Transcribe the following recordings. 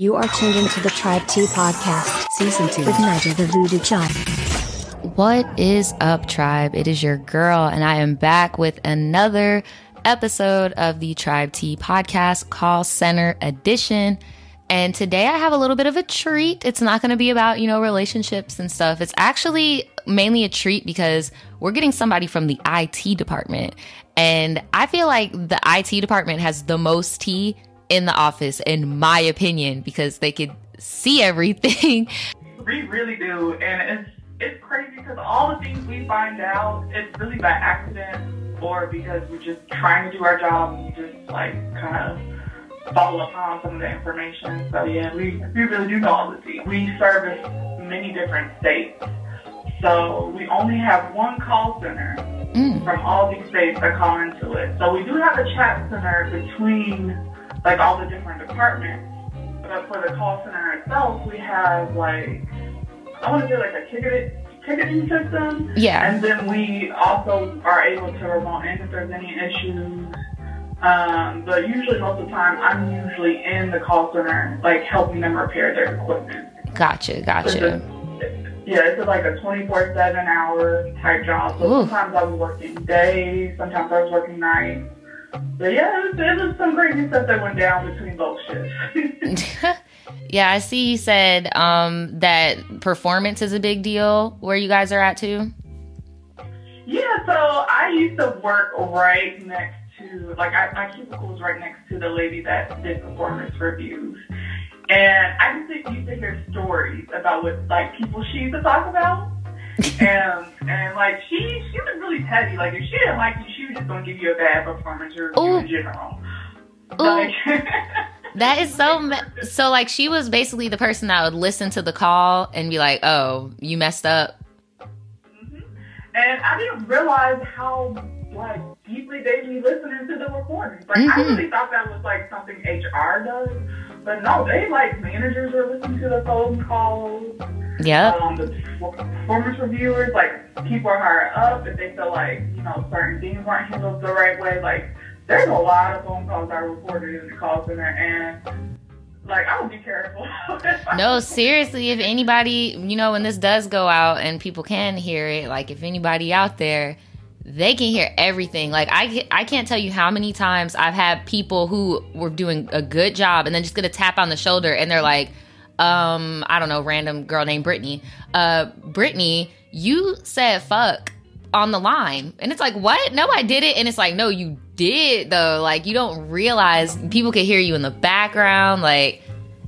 You are tuned into the Tribe T podcast, season two, with Naja the Voodoo Child. What is up, tribe? It is your girl, and I am back with another episode of the Tribe T podcast, Call Center Edition. And today I have a little bit of a treat. It's not going to be about, you know, relationships and stuff. It's actually mainly a treat because we're getting somebody from the IT department. And I feel like the IT department has the most tea in the office, in my opinion, because they could see everything. We really do, and it's it's crazy because all the things we find out, it's really by accident or because we're just trying to do our job and we just like kind of follow upon some of the information. So yeah, we we really do know all the things. We service many different states, so we only have one call center mm. from all these states that call into it. So we do have a chat center between like all the different departments. But for the call center itself, we have like I want to say like a ticketed ticketing system. Yeah. And then we also are able to remote in if there's any issues. Um, but usually most of the time I'm usually in the call center, like helping them repair their equipment. Gotcha, gotcha. yeah, it's like a 24-7 hour type job. So Ooh. sometimes I was working days, sometimes I was working nights. But yeah, it was, it was some crazy stuff that went down between both shifts. yeah, I see you said um, that performance is a big deal where you guys are at too. Yeah, so I used to work right next to, like, I, my cubicle was right next to the lady that did performance reviews. And I just used to hear stories about what, like, people she used to talk about and and like she she was really petty. Like if she didn't like you, she was just gonna give you a bad performance or Ooh. in general. Like, that is so so like she was basically the person that would listen to the call and be like, "Oh, you messed up." Mm-hmm. And I didn't realize how like deeply they be listening to the recordings. Like mm-hmm. I really thought that was like something HR does, but no, they like managers are listening to the phone calls. Yeah. Um, the performance reviewers, like people are higher up, if they feel like you know certain things weren't handled the right way, like there's a lot of phone calls I reported in the call center, and like I would be careful. no, seriously, if anybody, you know, when this does go out and people can hear it, like if anybody out there they can hear everything. Like I, I can't tell you how many times I've had people who were doing a good job and then just get a tap on the shoulder and they're like, um, I don't know, random girl named Brittany. Uh, Brittany, you said fuck on the line. And it's like, what? No, I did it. And it's like, no, you did though. Like, you don't realize people can hear you in the background. Like,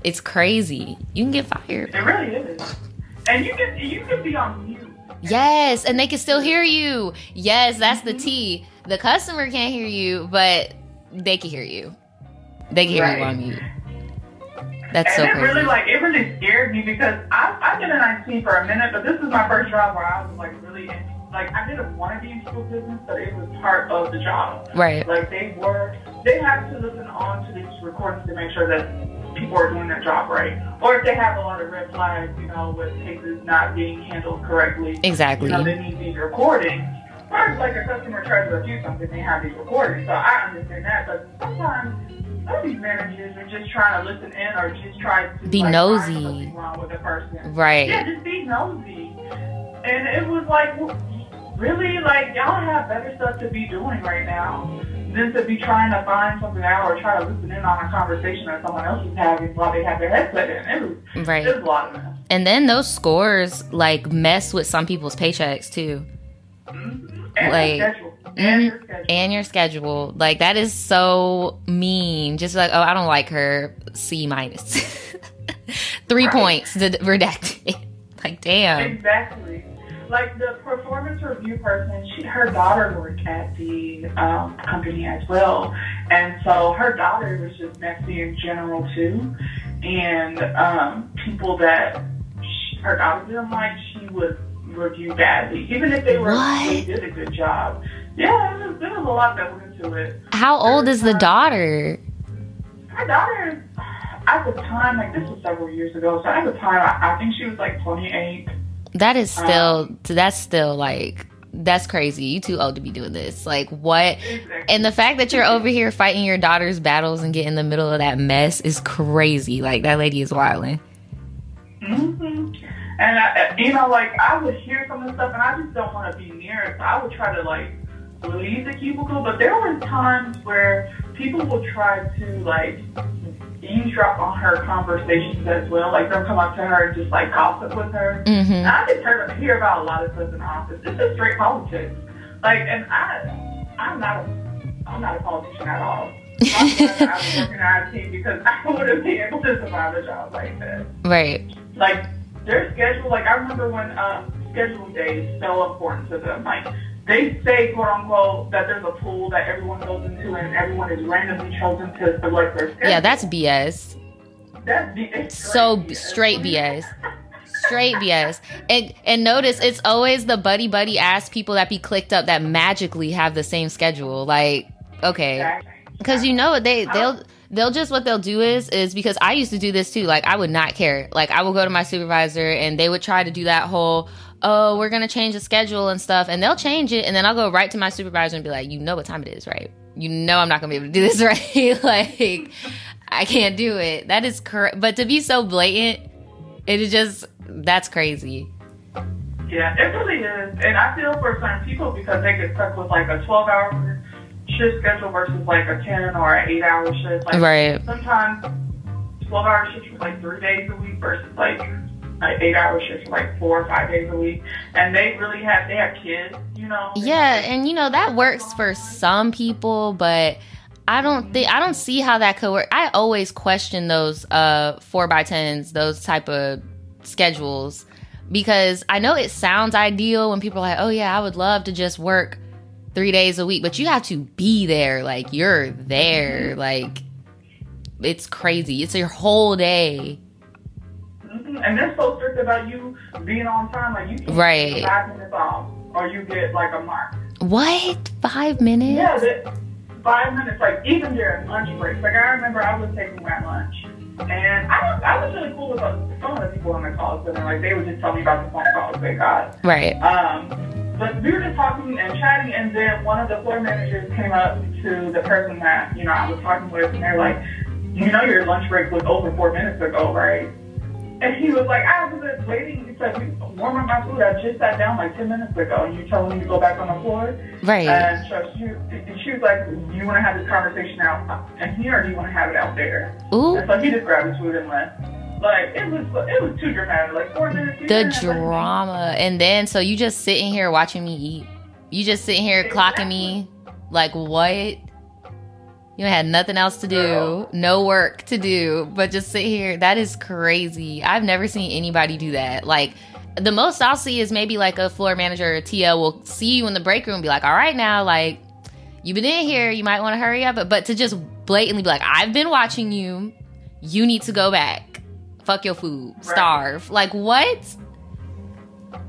it's crazy. You can get fired. It really is. And you can, you can be on mute. Yes, and they can still hear you. Yes, that's the tea. The customer can't hear you, but they can hear you. They can hear right. you on mute. That's and so it crazy. really like it really scared me because I I've been in IT for a minute, but this is my first job where I was like really in, like I didn't want to be in people's business, but it was part of the job. Right. Like they were they have to listen on to these recordings to make sure that people are doing their job right, or if they have a lot of red flags, you know, with cases not being handled correctly. Exactly. You know, they need these recordings. Or like a customer tries to review something, they have these recordings. So I understand that, but sometimes some of these managers are just trying to listen in or just try to be like, nosy. wrong with the person. Right. Yeah, just be nosy. And it was like, really, like y'all have better stuff to be doing right now than to be trying to find something out or try to listen in on a conversation that someone else is having while they have their headset in. It was, right. it was a lot of mess. And then those scores like mess with some people's paychecks too. Mm-hmm. And like and, your schedule. and your schedule. Like that is so mean. Just like, oh, I don't like her. C minus. Three right. points redacted. like, damn. Exactly. Like the performance review person, she her daughter worked at the um, company as well, and so her daughter was just messy in general too, and um, people that she, her daughter didn't like, she would review badly, even if they were they did a good job yeah, there was, there was a lot that went into it. How old is the daughter? My daughter, at the time, like this was several years ago, so at the time, I, I think she was like 28. That is still, um, that's still like that's crazy. You too old to be doing this. Like what? And the fact that you're over here fighting your daughter's battles and get in the middle of that mess is crazy. Like that lady is wilding. hmm And I, you know, like I would hear some of the stuff, and I just don't want to be near it. So I would try to like leave the cubicle. But there were times where people would try to like eavesdrop on her conversations as well. Like they'll come up to her and just like gossip with her. Mm-hmm. And I just heard hear about a lot of stuff in the office. It's just straight politics. Like, and I, I'm not, a, I'm not a politician at all. Glad was working in IT because I wouldn't be able to survive a job like that Right. like their schedule. Like I remember when um, scheduling day is so important to them. Like they say, quote unquote, that there's a pool that everyone goes into and everyone is randomly chosen to select their schedule. Yeah, that's BS. that's BS. So straight straight BS. Straight BS. And and notice it's always the buddy buddy ass people that be clicked up that magically have the same schedule. Like, okay. Because you know they they'll they'll just what they'll do is is because I used to do this too. Like I would not care. Like I would go to my supervisor and they would try to do that whole oh we're gonna change the schedule and stuff and they'll change it and then I'll go right to my supervisor and be like you know what time it is right you know I'm not gonna be able to do this right like I can't do it that is correct but to be so blatant it is just that's crazy Yeah, it really is. And I feel for certain people because they get stuck with like a 12 hour shift schedule versus like a 10 or an 8 hour shift. Like right sometimes 12 hour shifts for like three days a week versus like an 8 hour shift for like four or five days a week. And they really have, they have kids, you know? Yeah, and you know that works for some people, but I don't think I don't see how that could work. I always question those uh four by tens, those type of schedules, because I know it sounds ideal when people are like, "Oh yeah, I would love to just work three days a week," but you have to be there, like you're there, like it's crazy. It's your whole day, Mhm. And they're so strict about you being on time. Like you can Right. five minutes off or you get like a mark. What? Five minutes? Yeah, that, five minutes, like even during lunch breaks. Like I remember I was taking my lunch, and I was, I was really cool with uh, some of the people on the call center. Like they would just tell me about the phone calls they got. Right. Um, but we were just talking and chatting, and then one of the floor managers came up to the person that you know I was talking with, and they're like, "You know, your lunch break was over four minutes ago, right?" And he was like, "I was just waiting." He said, "Warm up my food. I just sat down like ten minutes ago, and you're telling me to go back on the floor." Right. And so she, she was like, "Do you want to have this conversation out uh, in here, or do you want to have it out there?" Ooh. And so he just grabbed his food and left. Like it was, it was too dramatic. Like four minutes. the here, like, drama. And then so you just sitting here watching me eat. You just sitting here clocking me. Like what? You had nothing else to do. No. Work to do. But just sit here. That is crazy. I've never seen anybody do that. Like the most i'll see is maybe like a floor manager or tl will see you in the break room and be like all right now like you've been in here. You might want to hurry up. But to just blatantly be like i've been watching you. You need to go back fuck your food. Starve. Like what?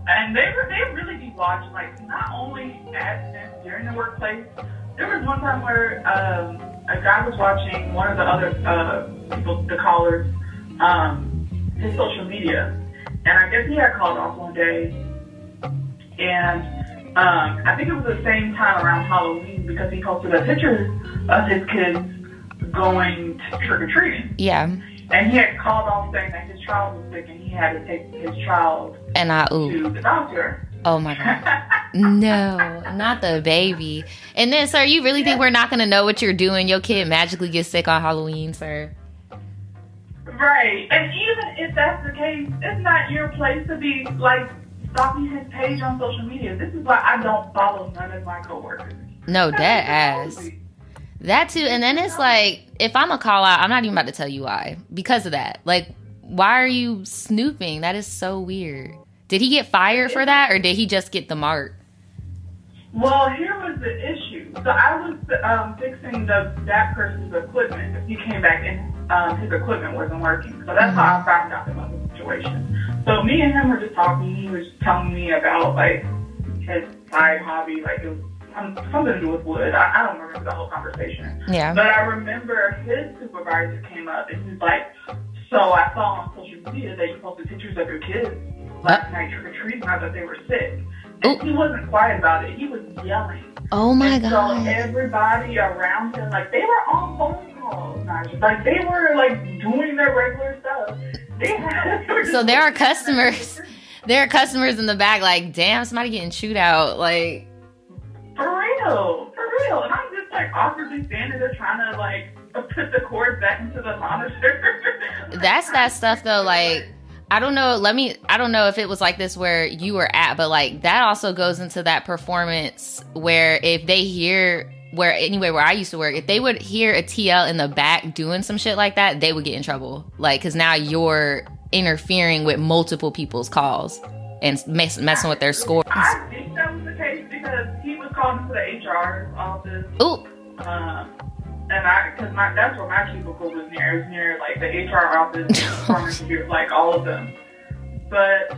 And they were they really be watching like not only abstinence during the workplace. There was one time where um, a guy was watching one of the other uh, people, the callers, um, his social media, and I guess he had called off one day, and um, I think it was the same time around Halloween because he posted a picture of his kids going trick or treating, Yeah. And he had called off saying that his child was sick and he had to take his child And I ooh. to the doctor. Oh my god. No, not the baby. And then, sir, you really think we're not gonna know what you're doing? Your kid magically gets sick on Halloween, sir. Right. And even if that's the case, it's not your place to be like stalking his page on social media. This is why I don't follow none of my coworkers. No, dead ass. Absolutely. That too. And then it's like, if I'm a call out, I'm not even about to tell you why. Because of that. Like, why are you snooping? That is so weird. Did he get fired for that or did he just get the mark? Well, here was the issue. So I was um, fixing the that person's equipment. He came back and um, his equipment wasn't working, so that's how I found out about the situation. So me and him were just talking. He was telling me about like his side hobby, like it was some, something to do with wood. I, I don't remember the whole conversation. Yeah. But I remember his supervisor came up and he's like, "So I saw on social media that you posted pictures of your kids last night trick or treating. I thought they were sick." And he wasn't quiet about it. He was yelling. Oh my and god. So everybody around him, like they were on phone calls, Nigel. like they were like doing their regular stuff. They had, they So there are customers. There are customers in the back like, damn, somebody getting chewed out. Like, real, for real. And I'm just like awkwardly standing there trying to like put the cord back into the monitor. that's that stuff though. Like, I don't know. Let me. I don't know if it was like this where you were at, but like that also goes into that performance where if they hear where anyway where I used to work, if they would hear a TL in the back doing some shit like that, they would get in trouble. Like, because now you're interfering with multiple people's calls and mess, messing with their scores. I think office. Ooh, Um, and I, cause my, that's where my cubicle was near. It was near like the HR office, review, like all of them. But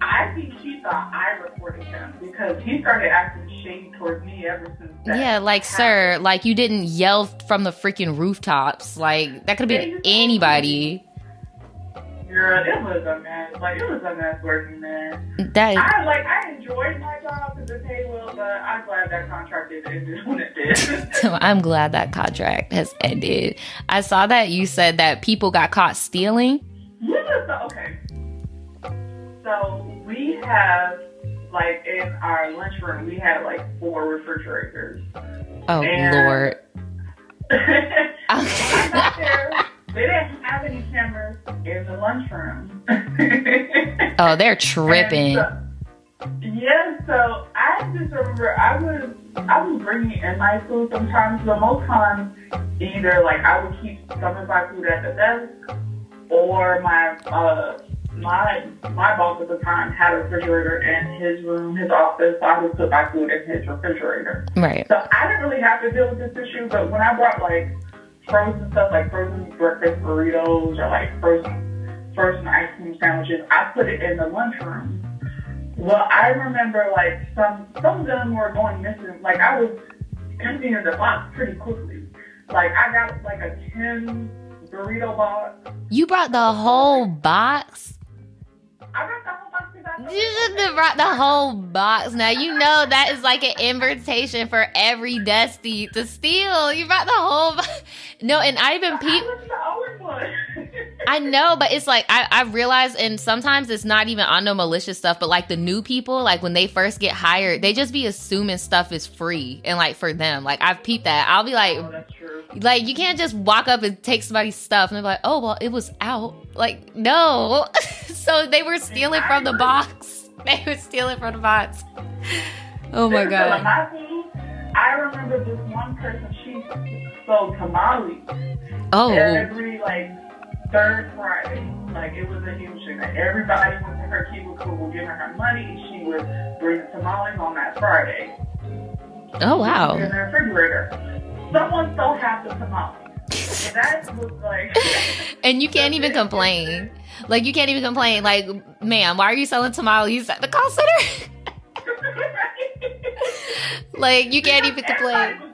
I think he thought I reported him because he started acting shady towards me ever since. That Yeah, like, sir, like you didn't yell from the freaking rooftops. Like that could have been anybody. Girl, it was a mess. Like it was a mess working there. That I like I enjoyed my job because it paid well, but I'm glad that contract did ended when it did. I'm glad that contract has ended. I saw that you said that people got caught stealing. Yeah, so, okay. So we have like in our lunchroom, we had like four refrigerators. Oh And- lord. I got there. They didn't have any cameras in the lunchroom. oh, they're tripping. So- yeah, so I just remember I was I was bringing in my food sometimes, but most times either like I would keep some of my food at the desk, or my uh my my boss at the time had a refrigerator in his room, his office, so I would put my food in his refrigerator. Right. So I didn't really have to deal with this issue, but when I brought like frozen stuff, like frozen breakfast burritos or like frozen frozen ice cream sandwiches, I put it in the lunchroom. Well, I remember like some some of them were going missing. Like I was emptying the box pretty quickly. Like I got like a ten burrito box. You brought the whole box. I got the You shouldn't have brought the whole box. Now you know that is like an invitation for every dusty to steal. You brought the whole. bo- No, and I even peep. I was the only one. I know, but it's like I, I realize, and sometimes it's not even on no malicious stuff, but like the new people, like when they first get hired, they just be assuming stuff is free and like for them. Like I've peeped that. I'll be oh, like, true. like you can't just walk up and take somebody's stuff and they're like, oh well, it was out. Like no, so they were stealing from the box. They were stealing from the box. Oh my They were selling god. I remember this one person. She sold tamales Oh, every like third Friday. Like it was a huge thing. Like everybody went to her cubicle, would give her her money, and she would bring the tamales on that Friday. oh wow. In the refrigerator. Someone stole half the tamales. That was like. And you can't even complain. Like you can't even complain. Like, ma'am, why are you selling tamales at the call center? like you can't even complain. was.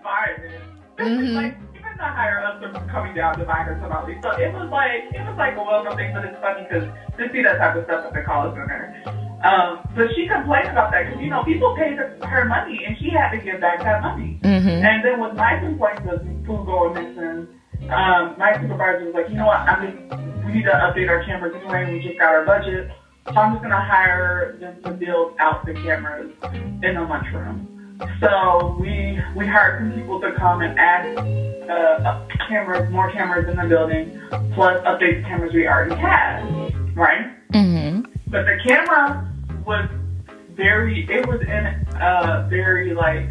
Mhm. Like even the higher ups were coming down to buy her tamales. So it was like it was like a welcome thing, but it's funny because to see that type of stuff at the college center. Um, but she complained about that because you know people paid her, her money and she had to give back that money. Mm-hmm. And then with my complaint of food going missing, um, my supervisor was like, you know what, I mean, we need to update our cameras anyway. We just got our budget, so I'm just gonna hire them to build out the cameras in the lunchroom. So we we hired some people to come and add uh, cameras, more cameras in the building, plus update the cameras we already had, right? Mm-hmm. But the camera was very, it was in a very like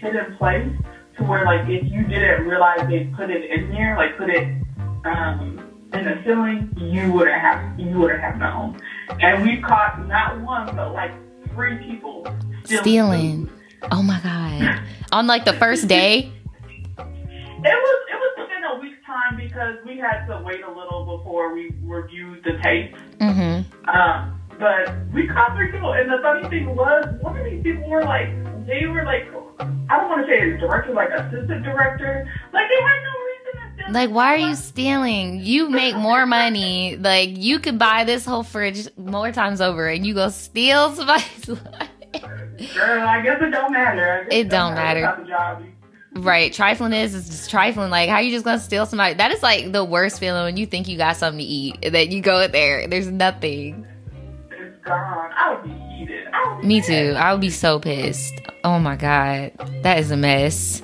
hidden place to where like if you didn't realize they put it in there, like put it um, in the ceiling, you wouldn't have, you wouldn't have known. And we caught not one, but like three people stealing. Stealing. Oh my god. On like the first day. It was it was within a week's time because we had to wait a little before we reviewed the tape. Mm-hmm. Um, but we caught three people, and the funny thing was, one of these people were like, they were like, I don't want to say a director, like assistant director, like they had no reason to steal. Like, why are you stealing? You make more money. Like, you could buy this whole fridge more times over, and you go steal somebody's lunch. Girl, I guess it don't matter. It don't matter. Right, trifling is is just trifling. Like, how you just gonna steal somebody? That is like the worst feeling when you think you got something to eat and then you go in there, there's nothing. It's gone. I would be heated. I would be Me too. I would be so pissed. Oh my god, that is a mess.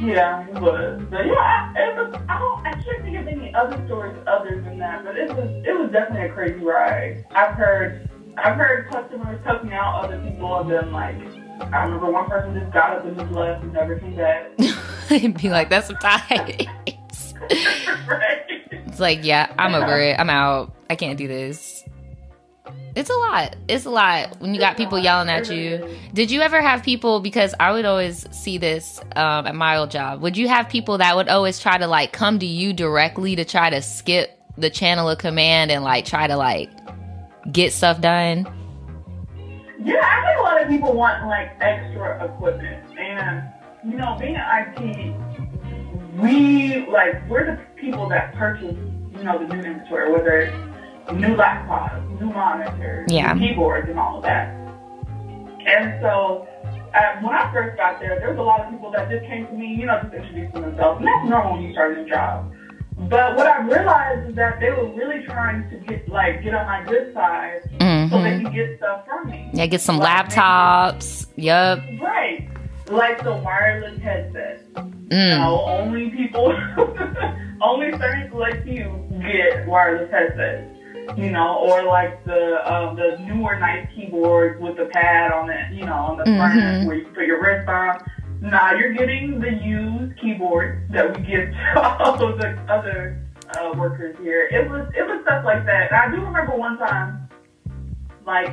Yeah, it was. But yeah, it was. I don't. I can't think of any other stories other than that. But it was. It was definitely a crazy ride. I've heard. I've heard customers cussing out other people and then like. I remember one person just got up and just left and never came back. It'd be like, that's a tie. right. It's like, yeah, I'm over it. I'm out. I can't do this. It's a lot. It's a lot when you got people yelling at you. Did you ever have people? Because I would always see this um, at my old job. Would you have people that would always try to like come to you directly to try to skip the channel of command and like try to like get stuff done? Yeah, I think a lot of people want like extra equipment, and you know, being in IT, we like we're the people that purchase, you know, the new inventory, whether new laptops, new monitors, Yeah. new keyboards, and all of that. And so, uh, when I first got there, there was a lot of people that just came to me, you know, just introducing themselves, and that's normal when you start a new job. But what I realized is that they were really trying to get like get on my good side so they can get stuff from me. Yeah, get some Like, laptops. Yup. Right. Like the wireless headset. You Mm. know, only people, only certain select few get wireless headsets. You know, or like the um, the newer nice keyboards with the pad on it, you know, on the front Mhm. where you put your wrist on. Nah, you're getting the used keyboard that we give to all of the other uh, workers here. It was it was stuff like that. And I do remember one time, like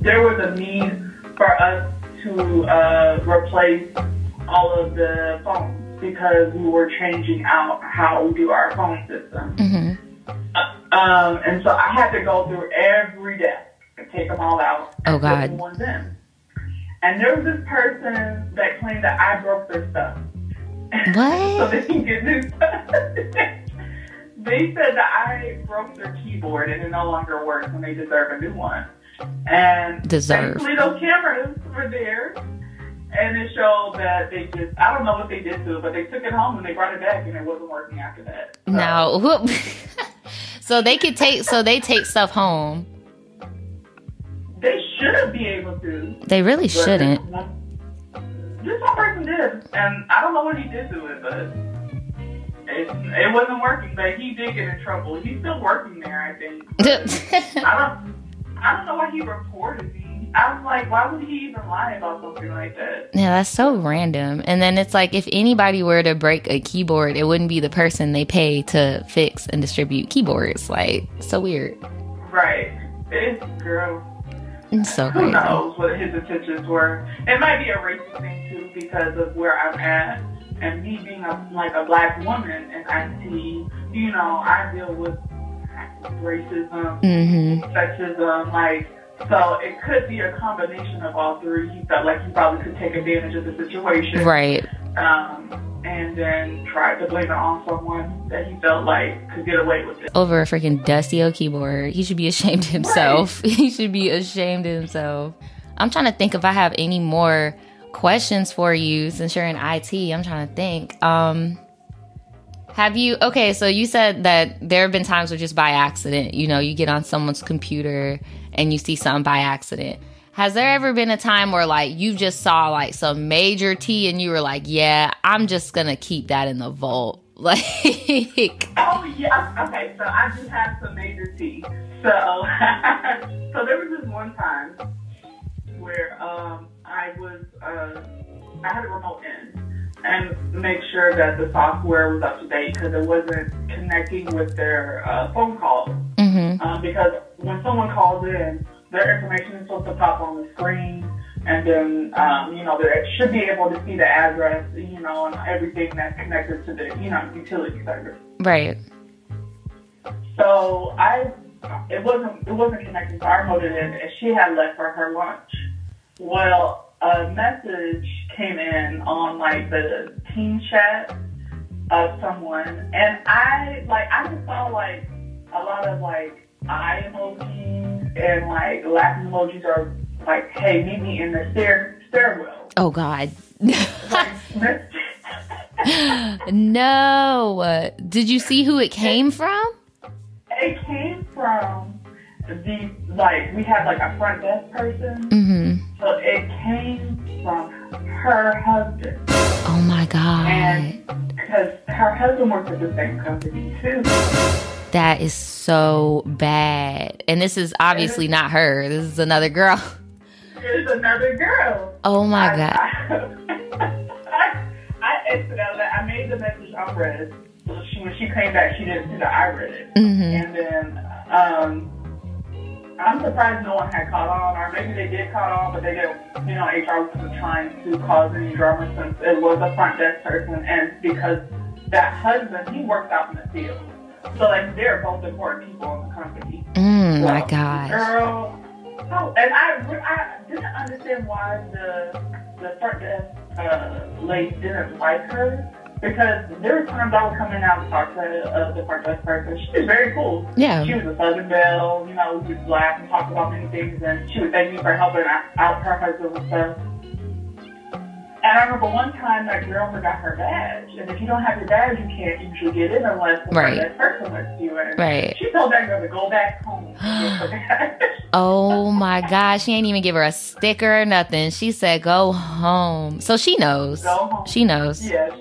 there was a need for us to uh, replace all of the phones because we were changing out how we do our phone system. hmm Um, and so I had to go through every desk and take them all out. Oh, God. ones in. And there was this person that claimed that I broke their stuff. What? so they can get new stuff. they said that I broke their keyboard and it no longer works and they deserve a new one. And Deserve. thankfully those cameras were there. And it showed that they just, I don't know what they did to it, but they took it home and they brought it back and it wasn't working after that. So- Now, whoop. so they could take. So they take stuff home. They should be able to. They really shouldn't. This one, person did, and I don't know what he did to it, but it, it wasn't working. But he did get in trouble. He's still working there, I think. I don't. I don't know why he reported. I was like, why would he even lie about something like that? Yeah, that's so random. And then it's like if anybody were to break a keyboard, it wouldn't be the person they pay to fix and distribute keyboards. Like, so weird. Right. It's girl. It's so Who crazy. knows what his intentions were? It might be a racist thing too because of where I'm at and me being a, like a black woman in IT. You know, I deal with racism, hmm sexism, like. So it could be a combination of all three. He felt like he probably could take advantage of the situation, Right. um, and then try to blame it on someone that he felt like could get away with it. Over a freaking dusty old keyboard. He should be ashamed of himself. he should be ashamed of himself. I'm trying to think if I have any more questions for you since you're in IT. I'm trying to think. Um, have you okay? So you said that there have been times where just by accident, you know, you get on someone's computer and you see something by accident. Has there ever been a time where like you just saw like some major tea and you were like, yeah, I'm just gonna keep that in the vault? Like, Oh yeah. Okay, so I do have some major tea. So, so there was this one time where um, I was uh, I had a remote in and make sure that the software was up to date because it wasn't connecting with their uh, phone calls. hmm Um, because when someone calls in, their information is supposed to pop on the screen, and then um, you know they should be able to see the address, you know, and everything that's connected to the you know utility service. right. So I, it wasn't it wasn't connected. So I remoted in, and she had left for her lunch. Well, a message came in on like the team chat of someone, and I like I just saw like a lot of like eye emojis and like laughing emojis or like, "Hey, meet me in the stair stairwell." Oh God. Like, no. Did you see who it came from? it came from the like we had like a front desk person, Mm-hmm. so it came from her husband, Oh my God. and because her husband works at the same company too. That is so bad. And this is obviously not her. This is another girl. There's another girl. Oh my I- God. I, I, I accidentally I made the message unread. So she, when she came back, she didn't see that I read it. Mm-hmm. And then um, I'm surprised no one had caught on, or maybe they did caught on, but they didn't. You know, HR wasn't trying to cause any drama since it was a front desk person, and because that husband he works out in the field, so like they're both important people in the company. Mm, my So, gosh. Girl. Oh, and I, I didn't understand why the the front desk uh, lady didn't like her because there were times I would come in and talk to uh, the front desk person. She was very cool. Yeah. She was a Southern Belle, you know, we would laugh and talk about many things, and she would thank me for helping out her husband with stuff. And I remember one time that girl forgot her badge, and if you don't have your badge, you can't usually get in unless the Right. front desk person lets you in. Right. She told that girl to go back home and get her badge. Oh my gosh. She ain't even give her a sticker or nothing. She said, go home. So she knows. Go home. She knows. Yes,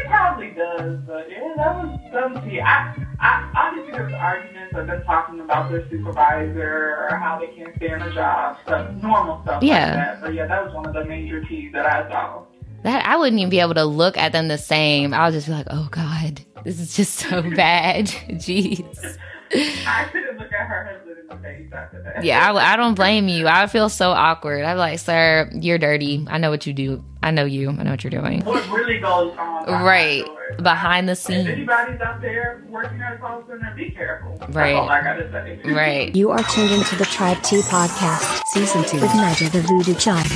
she probably does, but yeah, that was something. See, I, I obviously there's arguments of them talking about their supervisor or how they can't stand the job, stuff, normal stuff Yeah. like that. But yeah, that was one of the major keys that I saw. That I wouldn't even be able to look at them the same. I would just be like, oh God, this is just so bad. Jeez. I couldn't look at her husband in the face after that. Yeah, I, I don't blame you. I feel so awkward. I'm like, sir, you're dirty. I know what you do. I know you. I know what you're doing. What really goes on behind Right. doors. Behind the If scenes. anybody's out there working at a call center, be careful. Right. That's all I gotta say. Right. You are tuned into the Tribe T Podcast, Season 2 with Niger the Voodoo Child.